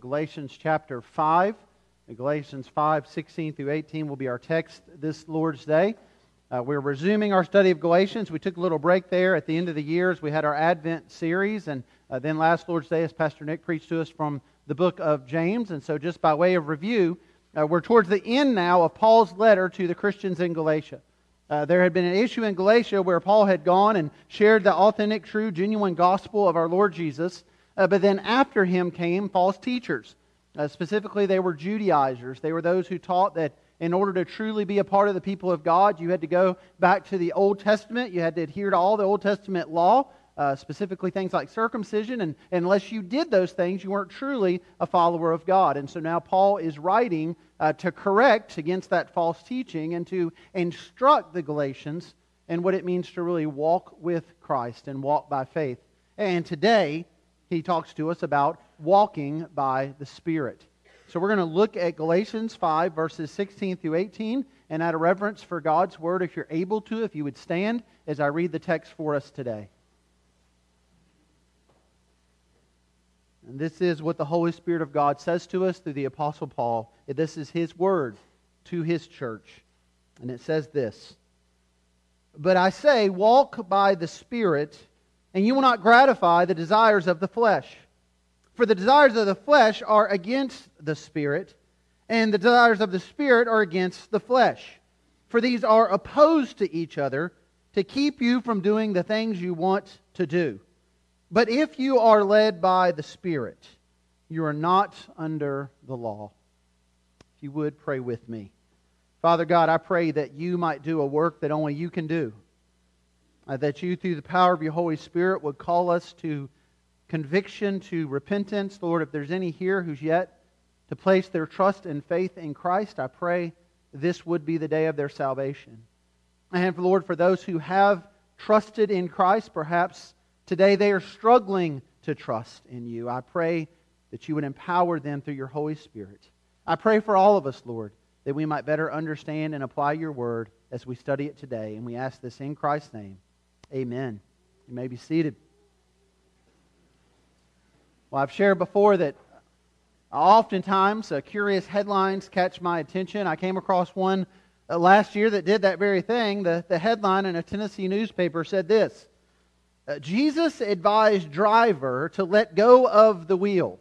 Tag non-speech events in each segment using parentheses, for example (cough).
Galatians chapter 5. Galatians 5, 16 through 18 will be our text this Lord's Day. Uh, we're resuming our study of Galatians. We took a little break there at the end of the year as we had our Advent series. And uh, then last Lord's Day, as Pastor Nick preached to us from the book of James. And so, just by way of review, uh, we're towards the end now of Paul's letter to the Christians in Galatia. Uh, there had been an issue in Galatia where Paul had gone and shared the authentic, true, genuine gospel of our Lord Jesus. Uh, but then after him came false teachers. Uh, specifically, they were Judaizers. They were those who taught that in order to truly be a part of the people of God, you had to go back to the Old Testament. You had to adhere to all the Old Testament law, uh, specifically things like circumcision. And unless you did those things, you weren't truly a follower of God. And so now Paul is writing uh, to correct against that false teaching and to instruct the Galatians in what it means to really walk with Christ and walk by faith. And today, he talks to us about walking by the Spirit. So we're going to look at Galatians 5, verses 16 through 18. And out of reverence for God's word, if you're able to, if you would stand as I read the text for us today. And this is what the Holy Spirit of God says to us through the Apostle Paul. This is his word to his church. And it says this But I say, walk by the Spirit and you will not gratify the desires of the flesh. For the desires of the flesh are against the Spirit, and the desires of the Spirit are against the flesh. For these are opposed to each other to keep you from doing the things you want to do. But if you are led by the Spirit, you are not under the law. If you would, pray with me. Father God, I pray that you might do a work that only you can do uh, that you, through the power of your Holy Spirit, would call us to conviction, to repentance. Lord, if there's any here who's yet to place their trust and faith in Christ, I pray this would be the day of their salvation. And Lord, for those who have trusted in Christ, perhaps today they are struggling to trust in you. I pray that you would empower them through your Holy Spirit. I pray for all of us, Lord, that we might better understand and apply your word as we study it today. And we ask this in Christ's name. Amen. You may be seated. Well, I've shared before that oftentimes uh, curious headlines catch my attention. I came across one uh, last year that did that very thing. The, the headline in a Tennessee newspaper said this uh, Jesus advised driver to let go of the wheel.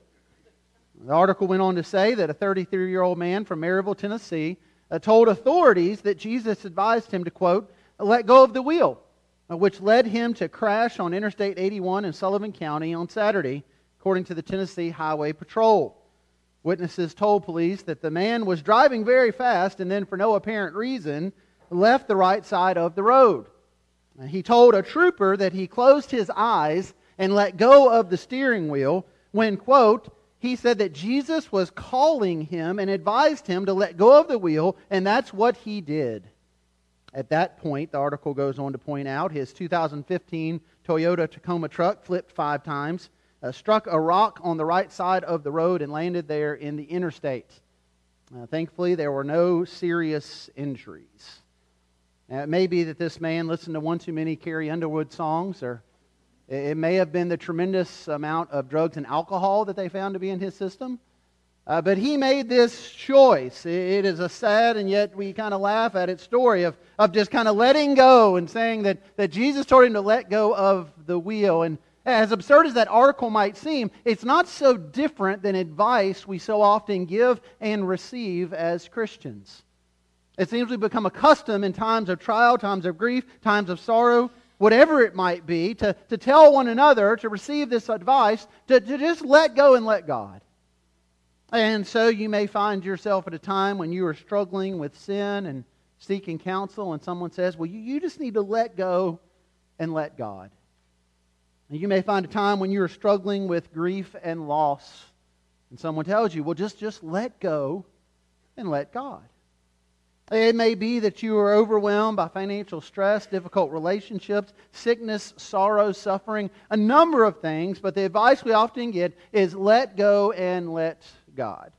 The article went on to say that a 33 year old man from Maryville, Tennessee, uh, told authorities that Jesus advised him to, quote, let go of the wheel. Uh, which led him to crash on Interstate 81 in Sullivan County on Saturday, according to the Tennessee Highway Patrol. Witnesses told police that the man was driving very fast and then, for no apparent reason, left the right side of the road. Uh, he told a trooper that he closed his eyes and let go of the steering wheel when, quote, he said that Jesus was calling him and advised him to let go of the wheel, and that's what he did. At that point, the article goes on to point out his 2015 Toyota Tacoma truck flipped five times, uh, struck a rock on the right side of the road, and landed there in the interstate. Uh, thankfully, there were no serious injuries. Now, it may be that this man listened to one too many Carrie Underwood songs, or it may have been the tremendous amount of drugs and alcohol that they found to be in his system. Uh, but he made this choice. It is a sad and yet we kind of laugh at it story of, of just kind of letting go and saying that, that Jesus told him to let go of the wheel. And as absurd as that article might seem, it's not so different than advice we so often give and receive as Christians. It seems we become accustomed in times of trial, times of grief, times of sorrow, whatever it might be, to, to tell one another, to receive this advice, to, to just let go and let God. And so you may find yourself at a time when you are struggling with sin and seeking counsel, and someone says, Well, you, you just need to let go and let God. And you may find a time when you are struggling with grief and loss, and someone tells you, Well, just, just let go and let God. It may be that you are overwhelmed by financial stress, difficult relationships, sickness, sorrow, suffering, a number of things, but the advice we often get is let go and let God.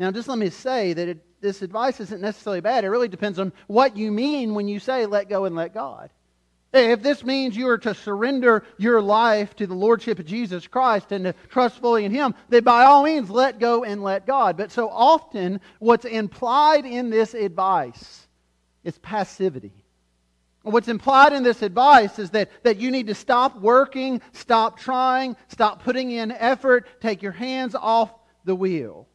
Now, just let me say that it, this advice isn't necessarily bad. It really depends on what you mean when you say let go and let God. If this means you are to surrender your life to the Lordship of Jesus Christ and to trust fully in Him, then by all means let go and let God. But so often, what's implied in this advice is passivity. What's implied in this advice is that, that you need to stop working, stop trying, stop putting in effort, take your hands off the wheel.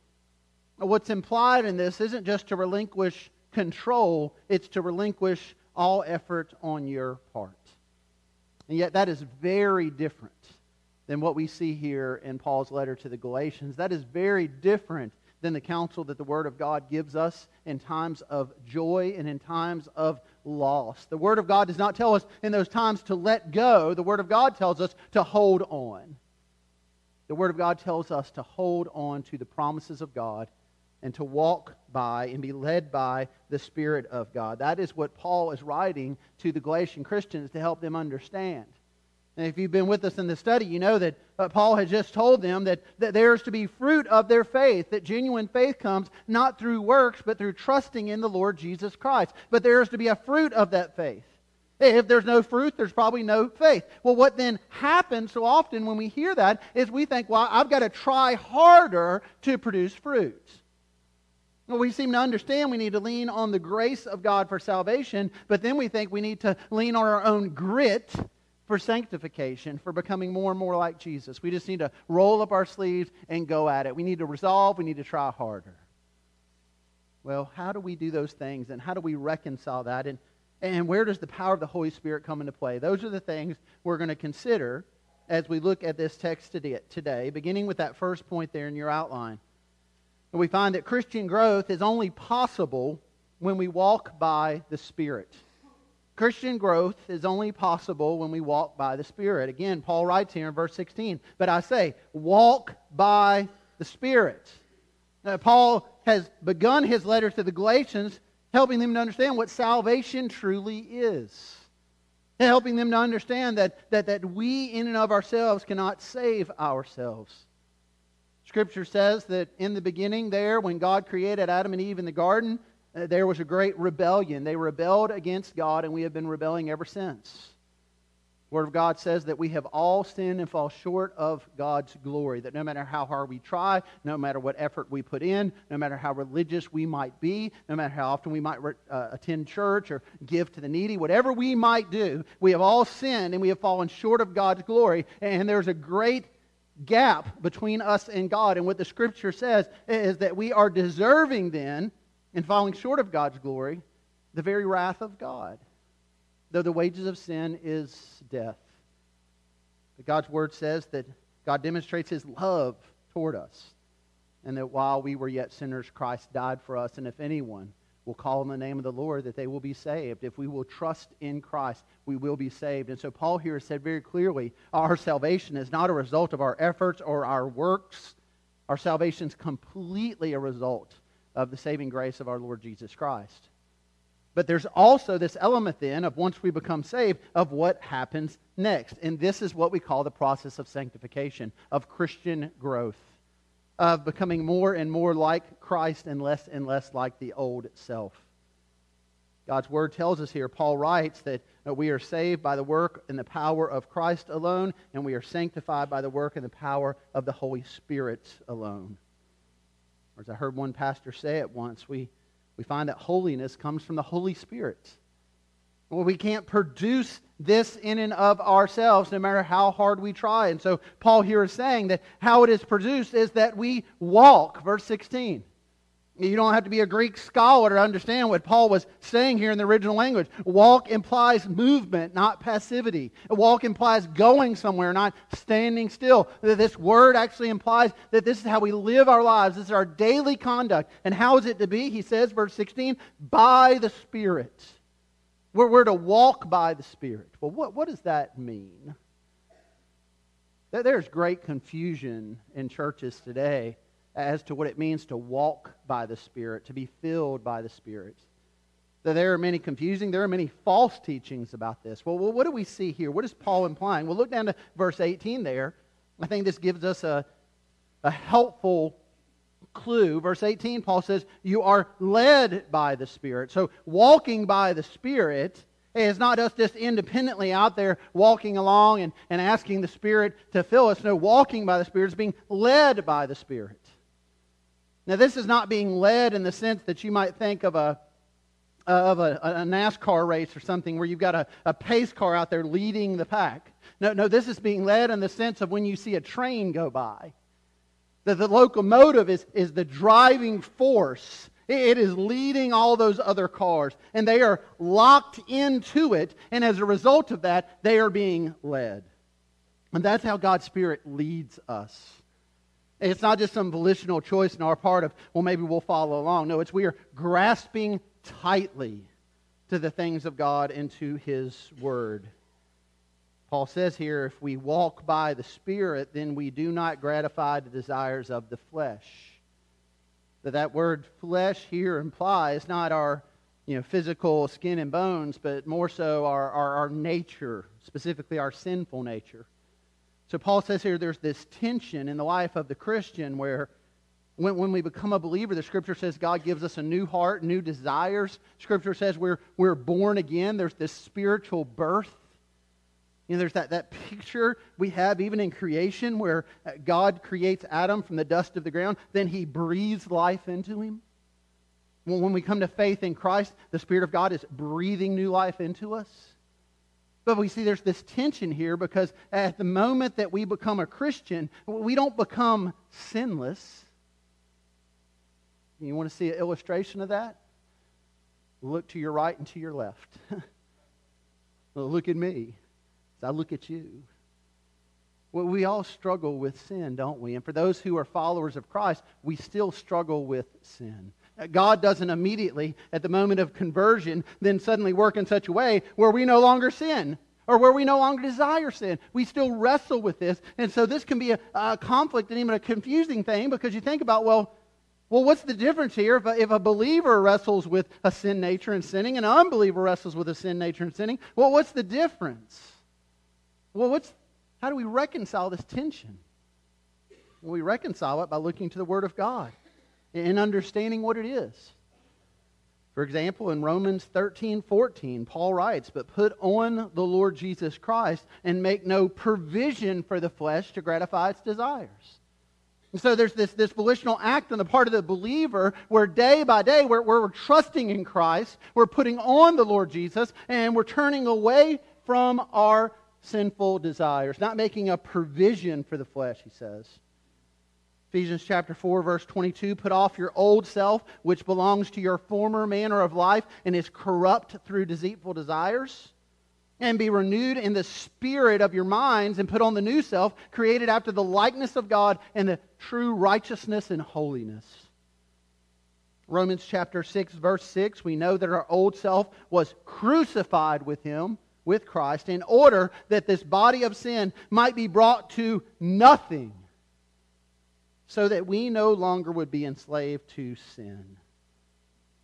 What's implied in this isn't just to relinquish control, it's to relinquish all effort on your part. And yet, that is very different than what we see here in Paul's letter to the Galatians. That is very different than the counsel that the Word of God gives us in times of joy and in times of loss. The Word of God does not tell us in those times to let go, the Word of God tells us to hold on. The Word of God tells us to hold on to the promises of God and to walk by and be led by the Spirit of God. That is what Paul is writing to the Galatian Christians to help them understand. And if you've been with us in the study, you know that uh, Paul has just told them that, that there is to be fruit of their faith, that genuine faith comes not through works, but through trusting in the Lord Jesus Christ. But there is to be a fruit of that faith. If there's no fruit, there's probably no faith. Well, what then happens so often when we hear that is we think, well, I've got to try harder to produce fruit. Well, we seem to understand we need to lean on the grace of God for salvation, but then we think we need to lean on our own grit for sanctification, for becoming more and more like Jesus. We just need to roll up our sleeves and go at it. We need to resolve, we need to try harder. Well, how do we do those things and how do we reconcile that? And, and where does the power of the Holy Spirit come into play? Those are the things we're going to consider as we look at this text today, beginning with that first point there in your outline. And we find that Christian growth is only possible when we walk by the Spirit. Christian growth is only possible when we walk by the Spirit. Again, Paul writes here in verse 16, but I say, walk by the Spirit. Now, Paul has begun his letter to the Galatians helping them to understand what salvation truly is. and Helping them to understand that, that, that we, in and of ourselves, cannot save ourselves. Scripture says that in the beginning, there, when God created Adam and Eve in the garden, uh, there was a great rebellion. They rebelled against God, and we have been rebelling ever since. Word of God says that we have all sinned and fall short of God's glory. That no matter how hard we try, no matter what effort we put in, no matter how religious we might be, no matter how often we might uh, attend church or give to the needy, whatever we might do, we have all sinned and we have fallen short of God's glory. And there's a great gap between us and God. And what the scripture says is that we are deserving then, in falling short of God's glory, the very wrath of God. Though the wages of sin is death. But God's word says that God demonstrates his love toward us. And that while we were yet sinners, Christ died for us. And if anyone will call on the name of the Lord, that they will be saved. If we will trust in Christ, we will be saved. And so Paul here said very clearly our salvation is not a result of our efforts or our works. Our salvation is completely a result of the saving grace of our Lord Jesus Christ. But there's also this element then of once we become saved, of what happens next. And this is what we call the process of sanctification, of Christian growth of becoming more and more like Christ and less and less like the old self. God's word tells us here, Paul writes that we are saved by the work and the power of Christ alone, and we are sanctified by the work and the power of the Holy Spirit alone. Or as I heard one pastor say it once, we, we find that holiness comes from the Holy Spirit. Well, we can't produce this in and of ourselves, no matter how hard we try. And so Paul here is saying that how it is produced is that we walk. Verse 16. You don't have to be a Greek scholar to understand what Paul was saying here in the original language. Walk implies movement, not passivity. Walk implies going somewhere, not standing still. This word actually implies that this is how we live our lives. This is our daily conduct. And how is it to be? He says, verse 16, by the Spirit. We're, we're to walk by the Spirit. Well, what, what does that mean? There's great confusion in churches today as to what it means to walk by the Spirit, to be filled by the Spirit. That There are many confusing, there are many false teachings about this. Well, what do we see here? What is Paul implying? Well, look down to verse 18 there. I think this gives us a, a helpful clue. Verse 18, Paul says, You are led by the Spirit. So, walking by the Spirit It's not us just independently out there walking along and, and asking the Spirit to fill us. No, walking by the Spirit is being led by the Spirit. Now, this is not being led in the sense that you might think of a, uh, of a, a NASCAR race or something where you've got a, a pace car out there leading the pack. No, no, this is being led in the sense of when you see a train go by. That the locomotive is, is the driving force. It is leading all those other cars, and they are locked into it, and as a result of that, they are being led. And that's how God's Spirit leads us. It's not just some volitional choice in our part of, well, maybe we'll follow along. No, it's we are grasping tightly to the things of God and to His Word. Paul says here, if we walk by the Spirit, then we do not gratify the desires of the flesh. That that word flesh here implies not our you know, physical skin and bones, but more so our, our, our nature, specifically our sinful nature. So Paul says here there's this tension in the life of the Christian where when, when we become a believer, the Scripture says God gives us a new heart, new desires. Scripture says we're, we're born again. There's this spiritual birth. You know, there's that, that picture we have even in creation where uh, God creates Adam from the dust of the ground, then he breathes life into him. When we come to faith in Christ, the Spirit of God is breathing new life into us. But we see there's this tension here because at the moment that we become a Christian, we don't become sinless. You want to see an illustration of that? Look to your right and to your left. (laughs) look at me I look at you. Well, we all struggle with sin, don't we? And for those who are followers of Christ, we still struggle with sin. God doesn't immediately, at the moment of conversion, then suddenly work in such a way where we no longer sin or where we no longer desire sin. We still wrestle with this. And so this can be a, a conflict and even a confusing thing because you think about, well, well, what's the difference here if a, if a believer wrestles with a sin nature and sinning and an unbeliever wrestles with a sin nature and sinning? Well, what's the difference? Well, what's, how do we reconcile this tension? Well, we reconcile it by looking to the Word of God and understanding what it is. For example, in Romans 13, 14, Paul writes, But put on the Lord Jesus Christ and make no provision for the flesh to gratify its desires. And so there's this, this volitional act on the part of the believer where day by day we're, we're trusting in Christ, we're putting on the Lord Jesus, and we're turning away from our sinful desires, not making a provision for the flesh, he says. Ephesians chapter 4 verse 22 put off your old self which belongs to your former manner of life and is corrupt through deceitful desires and be renewed in the spirit of your minds and put on the new self created after the likeness of God and the true righteousness and holiness. Romans chapter 6 verse 6 we know that our old self was crucified with him with Christ in order that this body of sin might be brought to nothing so that we no longer would be enslaved to sin.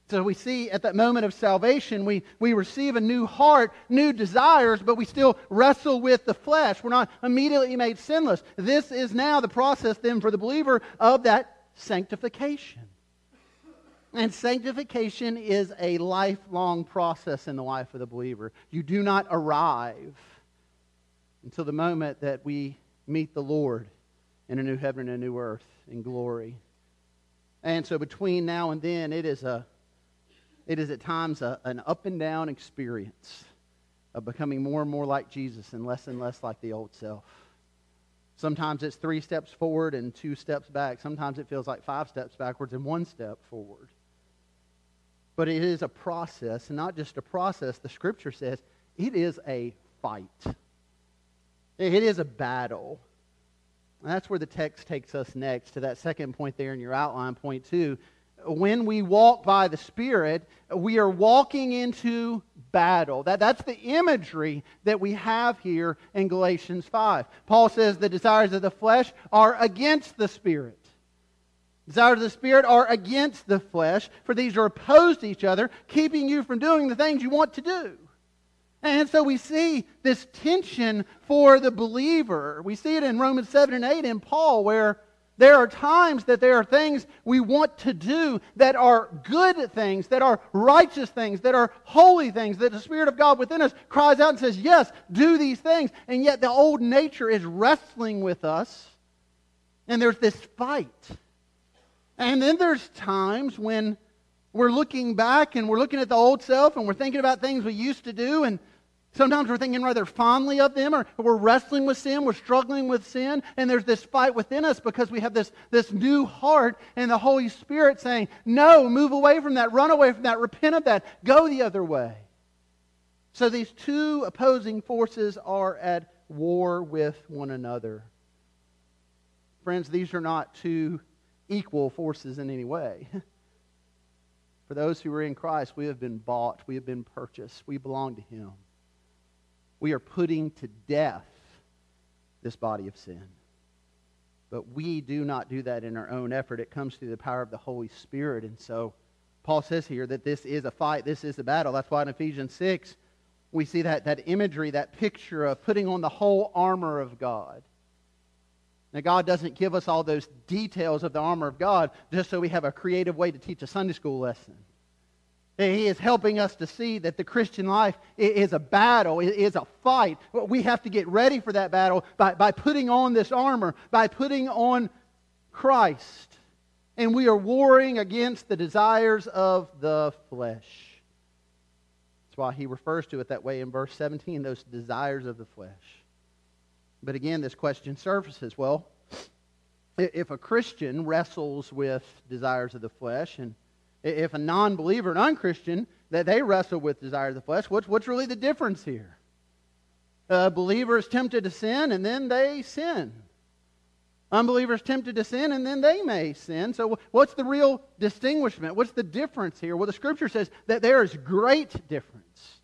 So we see at that moment of salvation, we, we receive a new heart, new desires, but we still wrestle with the flesh. We're not immediately made sinless. This is now the process then for the believer of that sanctification. And sanctification is a lifelong process in the life of the believer. You do not arrive until the moment that we meet the Lord in a new heaven and a new earth in glory. And so between now and then, it is, a, it is at times a, an up and down experience of becoming more and more like Jesus and less and less like the old self. Sometimes it's three steps forward and two steps back. Sometimes it feels like five steps backwards and one step forward. But it is a process, and not just a process. The scripture says it is a fight, it is a battle. And that's where the text takes us next to that second point there in your outline, point two. When we walk by the Spirit, we are walking into battle. That, that's the imagery that we have here in Galatians 5. Paul says the desires of the flesh are against the Spirit. Desires of the Spirit are against the flesh, for these are opposed to each other, keeping you from doing the things you want to do. And so we see this tension for the believer. We see it in Romans 7 and 8 in Paul, where There are times that there are things we want to do that are good things, that are righteous things, that are holy things, that the Spirit of God within us cries out and says, Yes, do these things. And yet the old nature is wrestling with us, and there's this fight. And then there's times when we're looking back and we're looking at the old self and we're thinking about things we used to do and Sometimes we're thinking rather fondly of them, or we're wrestling with sin, we're struggling with sin, and there's this fight within us because we have this, this new heart and the Holy Spirit saying, No, move away from that, run away from that, repent of that, go the other way. So these two opposing forces are at war with one another. Friends, these are not two equal forces in any way. (laughs) For those who are in Christ, we have been bought, we have been purchased, we belong to Him we are putting to death this body of sin. But we do not do that in our own effort. It comes through the power of the Holy Spirit. And so Paul says here that this is a fight, this is a battle. That's why in Ephesians 6, we see that, that imagery, that picture of putting on the whole armor of God. Now, God doesn't give us all those details of the armor of God just so we have a creative way to teach a Sunday school lesson. He is helping us to see that the Christian life is a battle, it is a fight. We have to get ready for that battle by, by putting on this armor, by putting on Christ. And we are warring against the desires of the flesh. That's why he refers to it that way in verse 17 those desires of the flesh. But again, this question surfaces well, if a Christian wrestles with desires of the flesh and if a non believer, an unchristian, that they wrestle with desire of the flesh, what's, what's really the difference here? A believer is tempted to sin and then they sin. Unbelievers tempted to sin and then they may sin. So, what's the real distinguishment? What's the difference here? Well, the scripture says that there is great difference.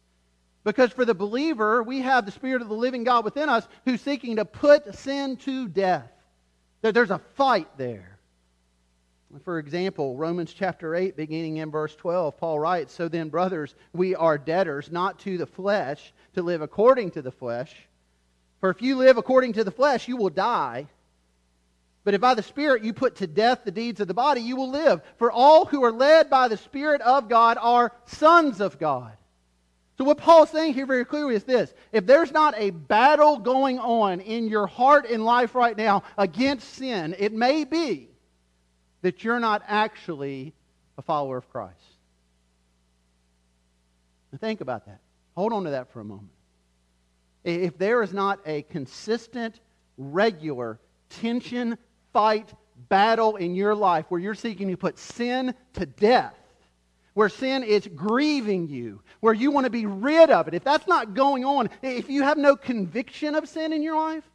Because for the believer, we have the Spirit of the living God within us who's seeking to put sin to death. That there's a fight there. For example, Romans chapter 8, beginning in verse 12, Paul writes So then, brothers, we are debtors, not to the flesh, to live according to the flesh. For if you live according to the flesh, you will die. But if by the Spirit you put to death the deeds of the body, you will live. For all who are led by the Spirit of God are sons of God. So, what Paul's saying here very clearly is this if there's not a battle going on in your heart and life right now against sin, it may be that you're not actually a follower of Christ. Now think about that. Hold on to that for a moment. If there is not a consistent, regular tension, fight, battle in your life where you're seeking to put sin to death, where sin is grieving you, where you want to be rid of it, if that's not going on, if you have no conviction of sin in your life,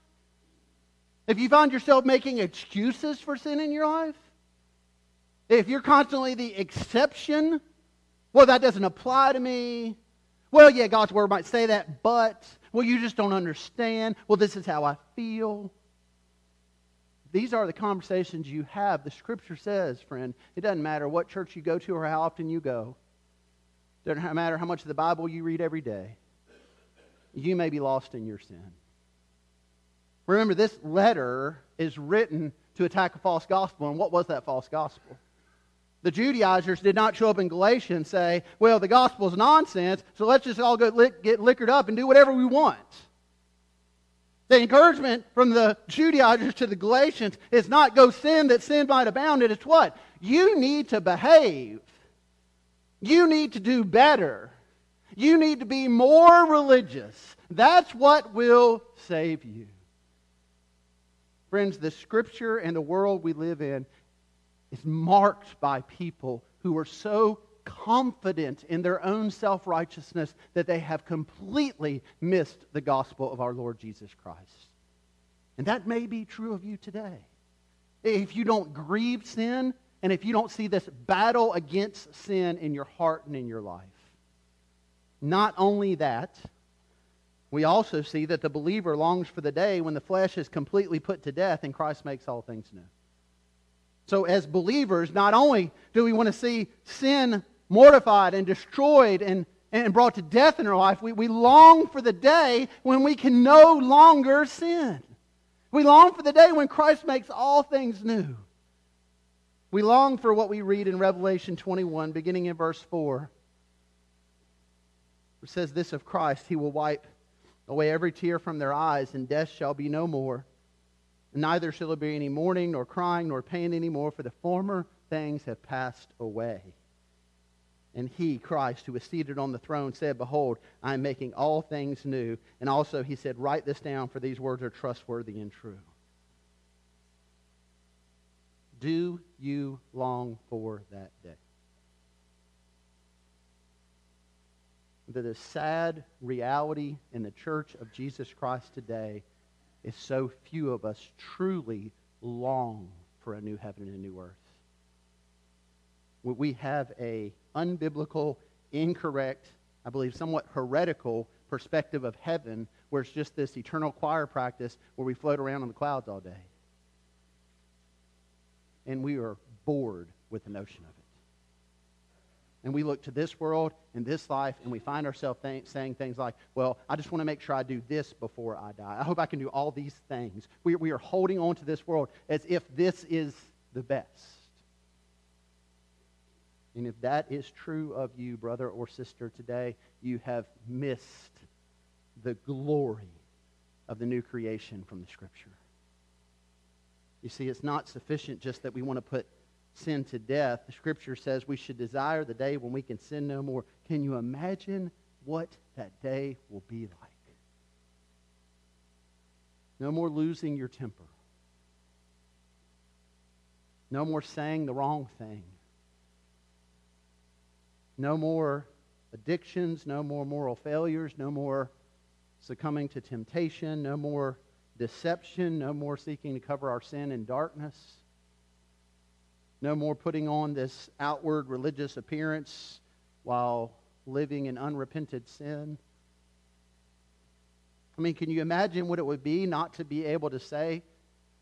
if you find yourself making excuses for sin in your life, if you're constantly the exception, well, that doesn't apply to me. Well, yeah, God's word might say that, but, well, you just don't understand. Well, this is how I feel. These are the conversations you have. The scripture says, friend, it doesn't matter what church you go to or how often you go. It doesn't matter how much of the Bible you read every day. You may be lost in your sin. Remember, this letter is written to attack a false gospel. And what was that false gospel? The Judaizers did not show up in Galatia and say, well, the gospel is nonsense, so let's just all go lick, get liquored up and do whatever we want. The encouragement from the Judaizers to the Galatians is not go sin that sin might abound. It's what? You need to behave. You need to do better. You need to be more religious. That's what will save you. Friends, the scripture and the world we live in is marked by people who are so confident in their own self righteousness that they have completely missed the gospel of our Lord Jesus Christ. And that may be true of you today. If you don't grieve sin, and if you don't see this battle against sin in your heart and in your life. Not only that, we also see that the believer longs for the day when the flesh is completely put to death and Christ makes all things new. So, as believers, not only do we want to see sin mortified and destroyed and, and brought to death in our life, we, we long for the day when we can no longer sin. We long for the day when Christ makes all things new. We long for what we read in Revelation 21, beginning in verse 4. It says this of Christ He will wipe away every tear from their eyes, and death shall be no more. Neither shall there be any mourning, nor crying, nor pain any more, for the former things have passed away. And he, Christ, who was seated on the throne, said, Behold, I am making all things new. And also he said, Write this down, for these words are trustworthy and true. Do you long for that day? The sad reality in the church of Jesus Christ today is so few of us truly long for a new heaven and a new earth. We have a unbiblical, incorrect, I believe somewhat heretical perspective of heaven where it's just this eternal choir practice where we float around on the clouds all day. And we are bored with the notion of it. And we look to this world and this life and we find ourselves th- saying things like, well, I just want to make sure I do this before I die. I hope I can do all these things. We, we are holding on to this world as if this is the best. And if that is true of you, brother or sister, today, you have missed the glory of the new creation from the Scripture. You see, it's not sufficient just that we want to put sin to death. The Scripture says we should desire the day when we can sin no more. Can you imagine what that day will be like? No more losing your temper. No more saying the wrong thing. No more addictions, no more moral failures, no more succumbing to temptation, no more deception, no more seeking to cover our sin in darkness, no more putting on this outward religious appearance while living in unrepented sin. I mean, can you imagine what it would be not to be able to say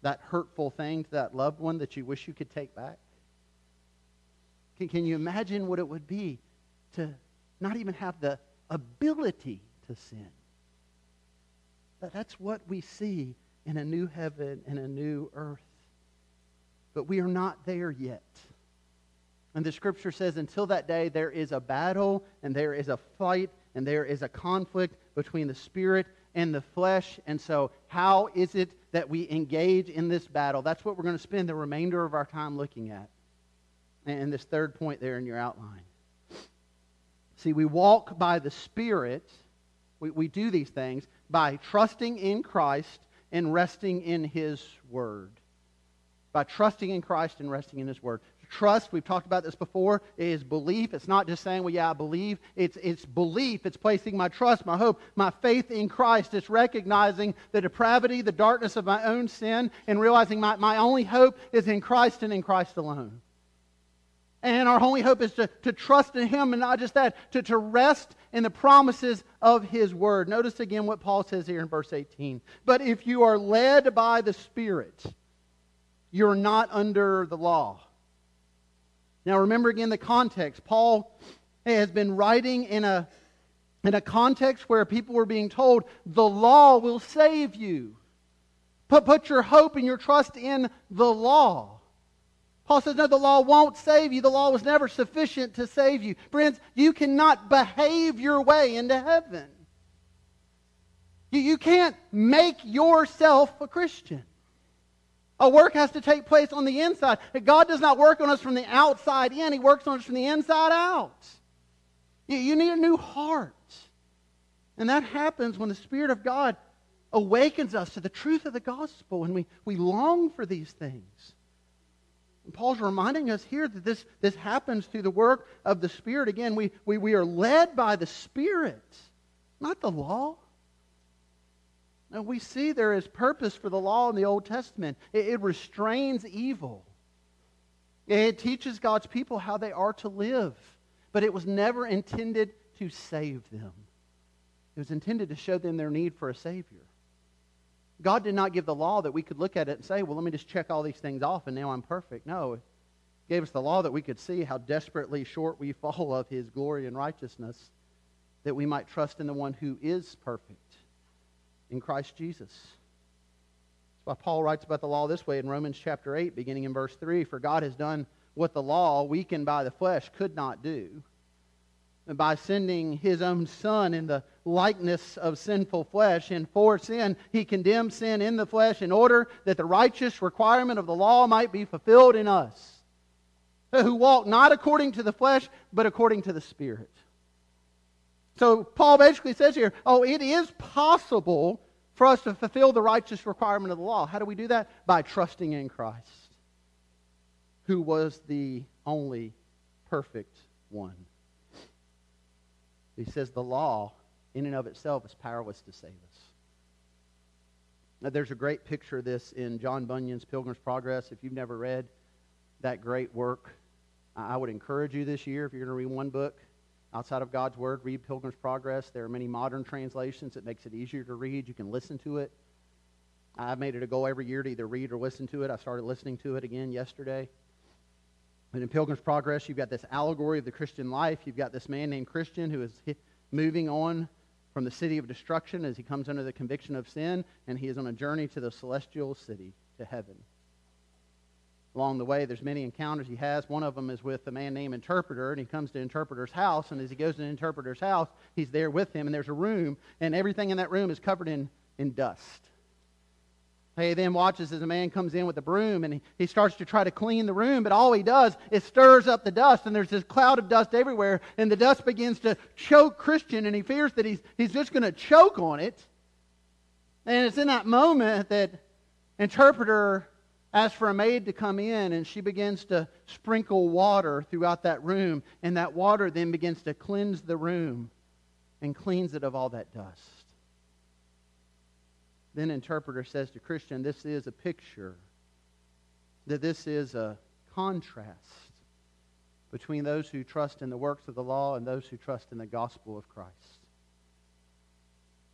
that hurtful thing to that loved one that you wish you could take back? Can, can you imagine what it would be to not even have the ability to sin? That, that's what we see in a new heaven and a new earth. But we are not there yet. And the scripture says until that day, there is a battle and there is a fight and there is a conflict between the spirit and the flesh. And so, how is it that we engage in this battle? That's what we're going to spend the remainder of our time looking at and this third point there in your outline. See, we walk by the Spirit. We, we do these things by trusting in Christ and resting in His Word. By trusting in Christ and resting in His Word. Trust, we've talked about this before, is belief. It's not just saying, well, yeah, I believe. It's, it's belief. It's placing my trust, my hope, my faith in Christ. It's recognizing the depravity, the darkness of my own sin, and realizing my, my only hope is in Christ and in Christ alone. And our only hope is to, to trust in Him, and not just that, to, to rest in the promises of His Word. Notice again what Paul says here in verse 18. But if you are led by the Spirit, you're not under the law. Now remember again the context. Paul eh, has been writing in a, in a context where people were being told, the law will save you. Put, put your hope and your trust in the law. Paul says, no, the law won't save you. The law was never sufficient to save you. Friends, you cannot behave your way into heaven. You, you can't make yourself a Christian. A work has to take place on the inside. God does not work on us from the outside in, He works on us from the inside out. You, need a new heart. And that happens when the Spirit of God awakens us to the truth of the gospel and we, we long for these things. Paul's reminding us here that this, this happens through the work of the Spirit. Again, we, we, we are led by the Spirit, not the law. Now, we see there is purpose for the law in the Old Testament. It, it restrains evil. It teaches God's people how they are to live. But it was never intended to save them. It was intended to show them their need for a Savior. God did not give the law that we could look at it and say, well, let me just check all these things off and now I'm perfect. No. He gave us the law that we could see how desperately short we (laughs) fall of His glory and righteousness, that we might trust in the one who is perfect, in Christ Jesus. That's why Paul writes about the law this way in Romans chapter 8, beginning in verse 3 For God has done what the law, weakened by the flesh, could not do. And by sending his own Son in the likeness of sinful flesh, and for sin, he condemned sin in the flesh in order that the righteous requirement of the law might be fulfilled in us, who walk not according to the flesh, but according to the Spirit. So Paul basically says here, oh, it is possible for us to fulfill the righteous requirement of the law. How do we do that? By trusting in Christ, who was the only perfect one. He says the law, in and of itself, is powerless to save us. Now, there's a great picture of this in John Bunyan's Pilgrim's Progress. If you've never read that great work, I would encourage you this year, if you're going to read one book, outside of God's Word, read Pilgrim's Progress. There are many modern translations that makes it easier to read. You can listen to it. I've made it a goal every year to either read or listen to it. I started listening to it again yesterday. And in Pilgrim's Progress, you've got this allegory of the Christian life. You've got this man named Christian who is moving on from the city of destruction as he comes under the conviction of sin, and he is on a journey to the celestial city, to heaven along the way, there's many encounters he has. One of them is with a man named Interpreter, and he comes to Interpreter's house, and as he goes to Interpreter's house, he's there with him, and there's a room, and everything in that room is covered in, in dust. He then watches as a man comes in with a broom, and he, he starts to try to clean the room, but all he does is stirs up the dust, and there's this cloud of dust everywhere, and the dust begins to choke Christian, and he fears that he's, he's just going to choke on it. And it's in that moment that Interpreter asks for a maid to come in, and she begins to sprinkle water throughout that room, and that water then begins to cleanse the room and cleans it of all that dust. Then interpreter says to Christian, this is a picture, that this is a contrast between those who trust in the works of the law and those who trust in the gospel of Christ.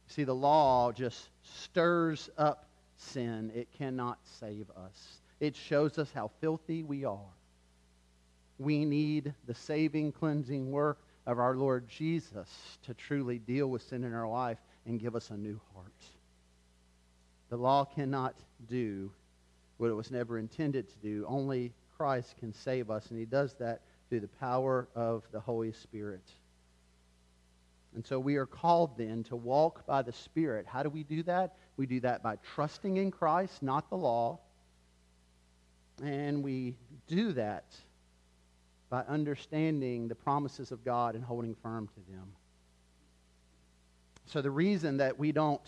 You See, the law just stirs up sin, it cannot save us. It shows us how filthy we are. We need the saving, cleansing work of our Lord Jesus to truly deal with sin in our life and give us a new heart. The law cannot do what it was never intended to do. Only Christ can save us, and he does that through the power of the Holy Spirit. And so we are called then to walk by the Spirit. How do we do that? We do that by trusting in Christ, not the law. And we do that by understanding the promises of God and holding firm to them. So the reason that we don't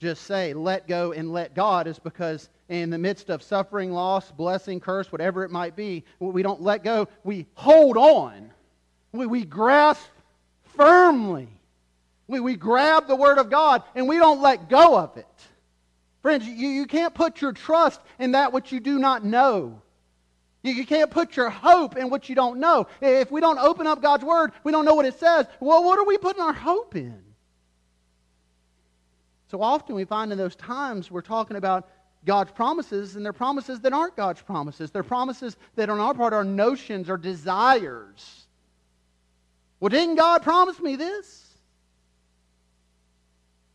just say, let go and let God, is because in the midst of suffering, loss, blessing, curse, whatever it might be, we don't let go. We hold on. We, we grasp firmly we, we grab the Word of God and we don't let go of it. Friends, you, you can't put your trust in that which you do not know. You, you can't put your hope in what you don't know. If we don't open up God's Word, we don't know what it says. Well, what are we putting our hope in? So often we find in those times we're talking about God's promises, and they're promises that aren't God's promises. They're promises that on our part are notions or desires. Well, didn't God promise me this?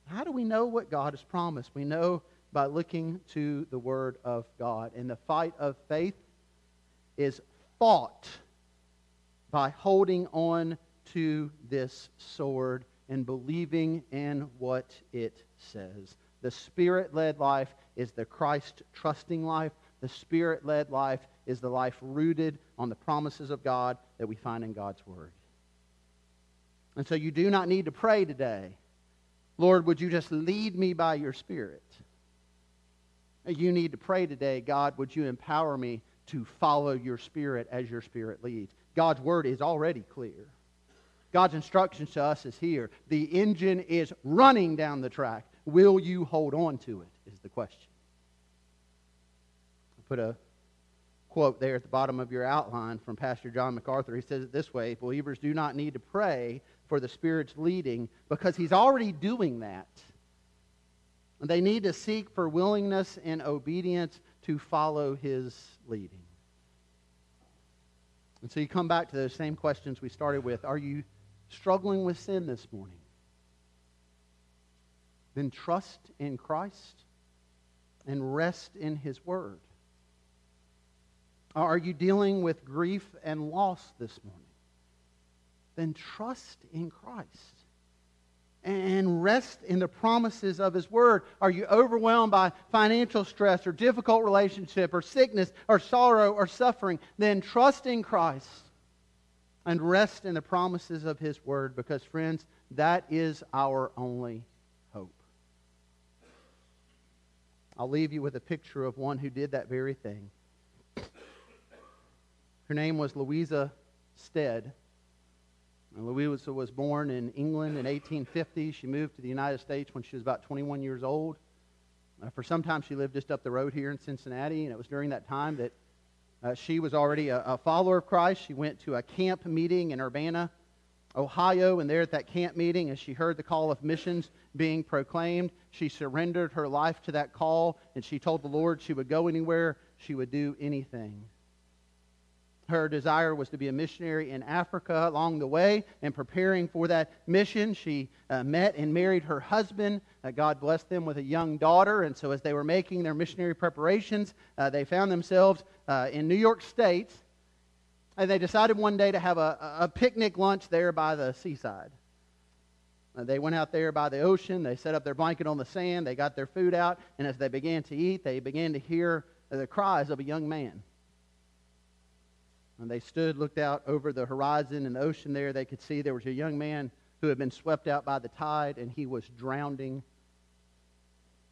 How do we know what God has promised? We know by looking to the Word of God. And the fight of faith is fought by holding on to this sword and believing in what it says. The Spirit led life is the Christ trusting life. The Spirit led life is the life rooted on the promises of God that we find in God's Word. And so you do not need to pray today Lord, would you just lead me by your Spirit? You need to pray today, God, would you empower me to follow your Spirit as your Spirit leads? God's word is already clear. God's instructions to us is here. The engine is running down the track. Will you hold on to it? Is the question. I put a quote there at the bottom of your outline from Pastor John MacArthur. He says it this way Believers do not need to pray for the Spirit's leading because He's already doing that. And they need to seek for willingness and obedience to follow His leading. And so you come back to those same questions we started with. Are you struggling with sin this morning? Then trust in Christ. and rest in His Word? Are you dealing with grief and loss this morning? Then trust in Christ and rest in the promises of His Word? Are you overwhelmed by financial stress or difficult relationship or sickness or sorrow or suffering? Then trust in Christ and rest in the promises of His Word because, friends, that is our only hope. I'll leave you with a picture of one who did that very thing. Her name was Louisa Stead. Louisa was born in England in 1850. She moved to the United States when she was about 21 years old. Uh, for some time, she lived just up the road here in Cincinnati, and it was during that time that uh, she was already a, a, follower of Christ. She went to a camp meeting in Urbana, Ohio, and there at that camp meeting, as she heard the call of missions being proclaimed, she surrendered her life to that call, and she told the Lord she would go anywhere, she would do anything. Her desire was to be a missionary in Africa along the way. And preparing for that mission, she uh, met and married her husband. Uh, God blessed them with a young daughter. And so, as they were making their missionary preparations, uh, they found themselves uh, in New York State. And they decided one day to have a, a picnic lunch there by the seaside. Uh, they went out there by the ocean. They set up their blanket on the sand. They got their food out. And as they began to eat, they began to hear the cries of a young man. When they stood, looked out over the horizon and the ocean there, they could see there was a young man who had been swept out by the tide and he was drowning.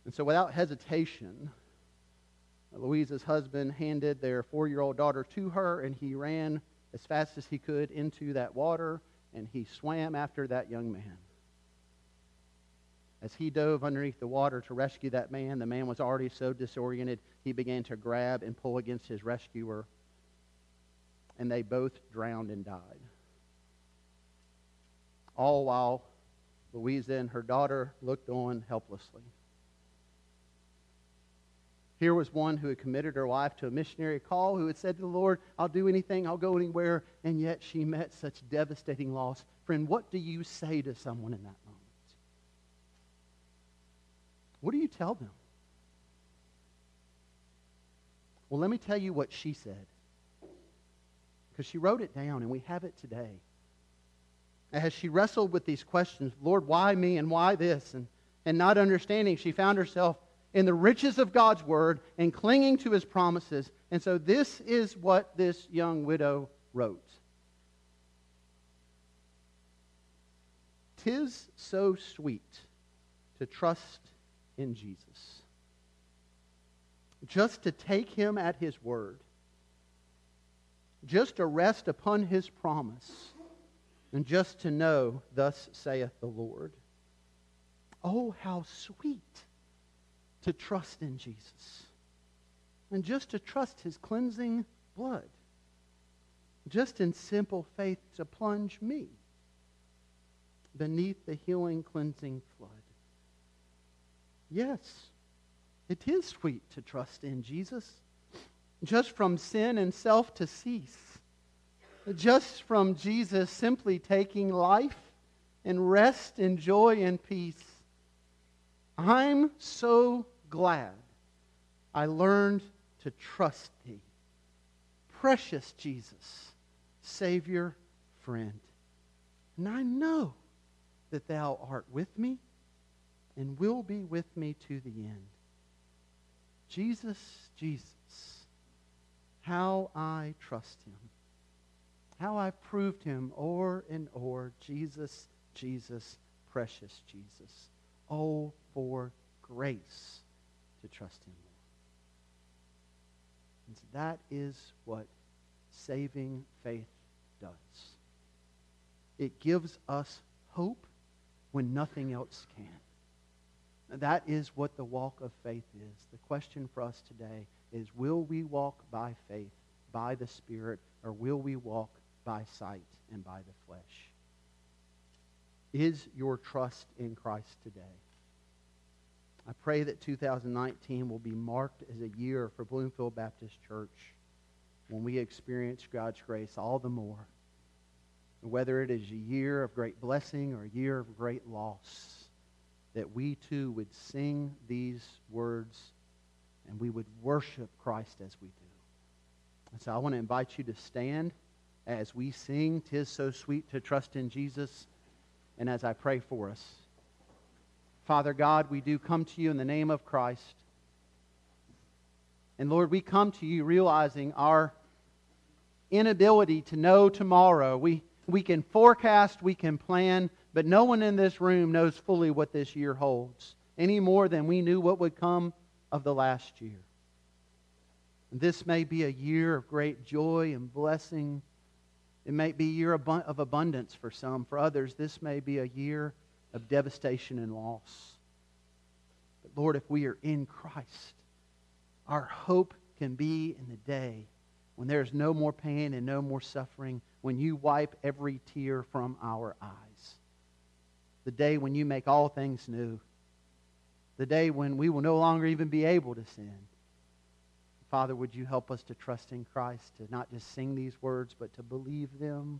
And so, without hesitation, Louisa's husband handed their four year old daughter to her and he ran as fast as he could into that water and he swam after that young man. As he dove underneath the water to rescue that man, the man was already so disoriented, he began to grab and pull against his rescuer and they both drowned and died. All while Louisa and her daughter looked on helplessly. Here was one who had committed her life to a missionary call, who had said to the Lord, I'll do anything, I'll go anywhere, and yet she met such devastating loss. Friend, what do you say to someone in that moment? What do you tell them? Well, let me tell you what she said because she wrote it down and we have it today. As she wrestled with these questions, Lord, why me and why this? And, and not understanding, she found herself in the riches of God's word and clinging to his promises. And so this is what this young widow wrote. Tis so sweet to trust in Jesus. Just to take him at his word just to rest upon his promise and just to know, thus saith the Lord. Oh, how sweet to trust in Jesus and just to trust his cleansing blood. Just in simple faith to plunge me beneath the healing, cleansing flood. Yes, it is sweet to trust in Jesus just from sin and self to cease, just from Jesus simply taking life and rest and joy and peace. I'm so glad I learned to trust thee. Precious Jesus, Savior, friend. And I know that thou art with me and will be with me to the end. Jesus, Jesus how I trust him, how I've proved him o'er and o'er. Jesus, Jesus, precious Jesus. Oh, for grace to trust him more. And so that is what saving faith does. It gives us hope when nothing else can. that is what the walk of faith is. The question for us today is will we walk by faith, by the Spirit, or will we walk by sight and by the flesh? Is your trust in Christ today? I pray that 2019 will be marked as a year for Bloomfield Baptist Church when we experience God's grace all the more. Whether it is a year of great blessing or a year of great loss, that we too would sing these words and we would worship Christ as we do. And so I want to invite you to stand as we sing, Tis So Sweet to Trust in Jesus, and as I pray for us. Father God, we do come to you in the name of Christ. And Lord, we come to you realizing our inability to know tomorrow. We, we can forecast, we can plan, but no one in this room knows fully what this year holds, any more than we knew what would come of the last year. And this may be a year of great joy and blessing. It may be a year of abundance for some. For others, this may be a year of devastation and loss. But Lord, if we are in Christ, our hope can be in the day when there is no more pain and no more suffering, when you wipe every tear from our eyes. The day when you make all things new. The day when we will no longer even be able to sin. Father, would you help us to trust in Christ, to not just sing these words, but to believe them?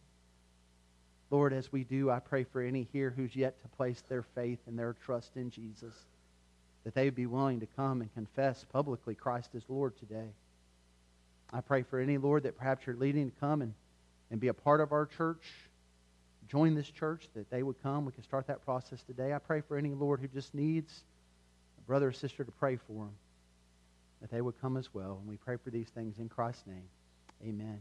Lord, as we do, I pray for any here who's yet to place their faith and their trust in Jesus, that they would be willing to come and confess publicly Christ as Lord today. I pray for any, Lord, that perhaps you're leading to come and, and be a part of our church, join this church, that they would come. We can start that process today. I pray for any, Lord, who just needs brother or sister to pray for them, that they would come as well. And we pray for these things in Christ's name. Amen.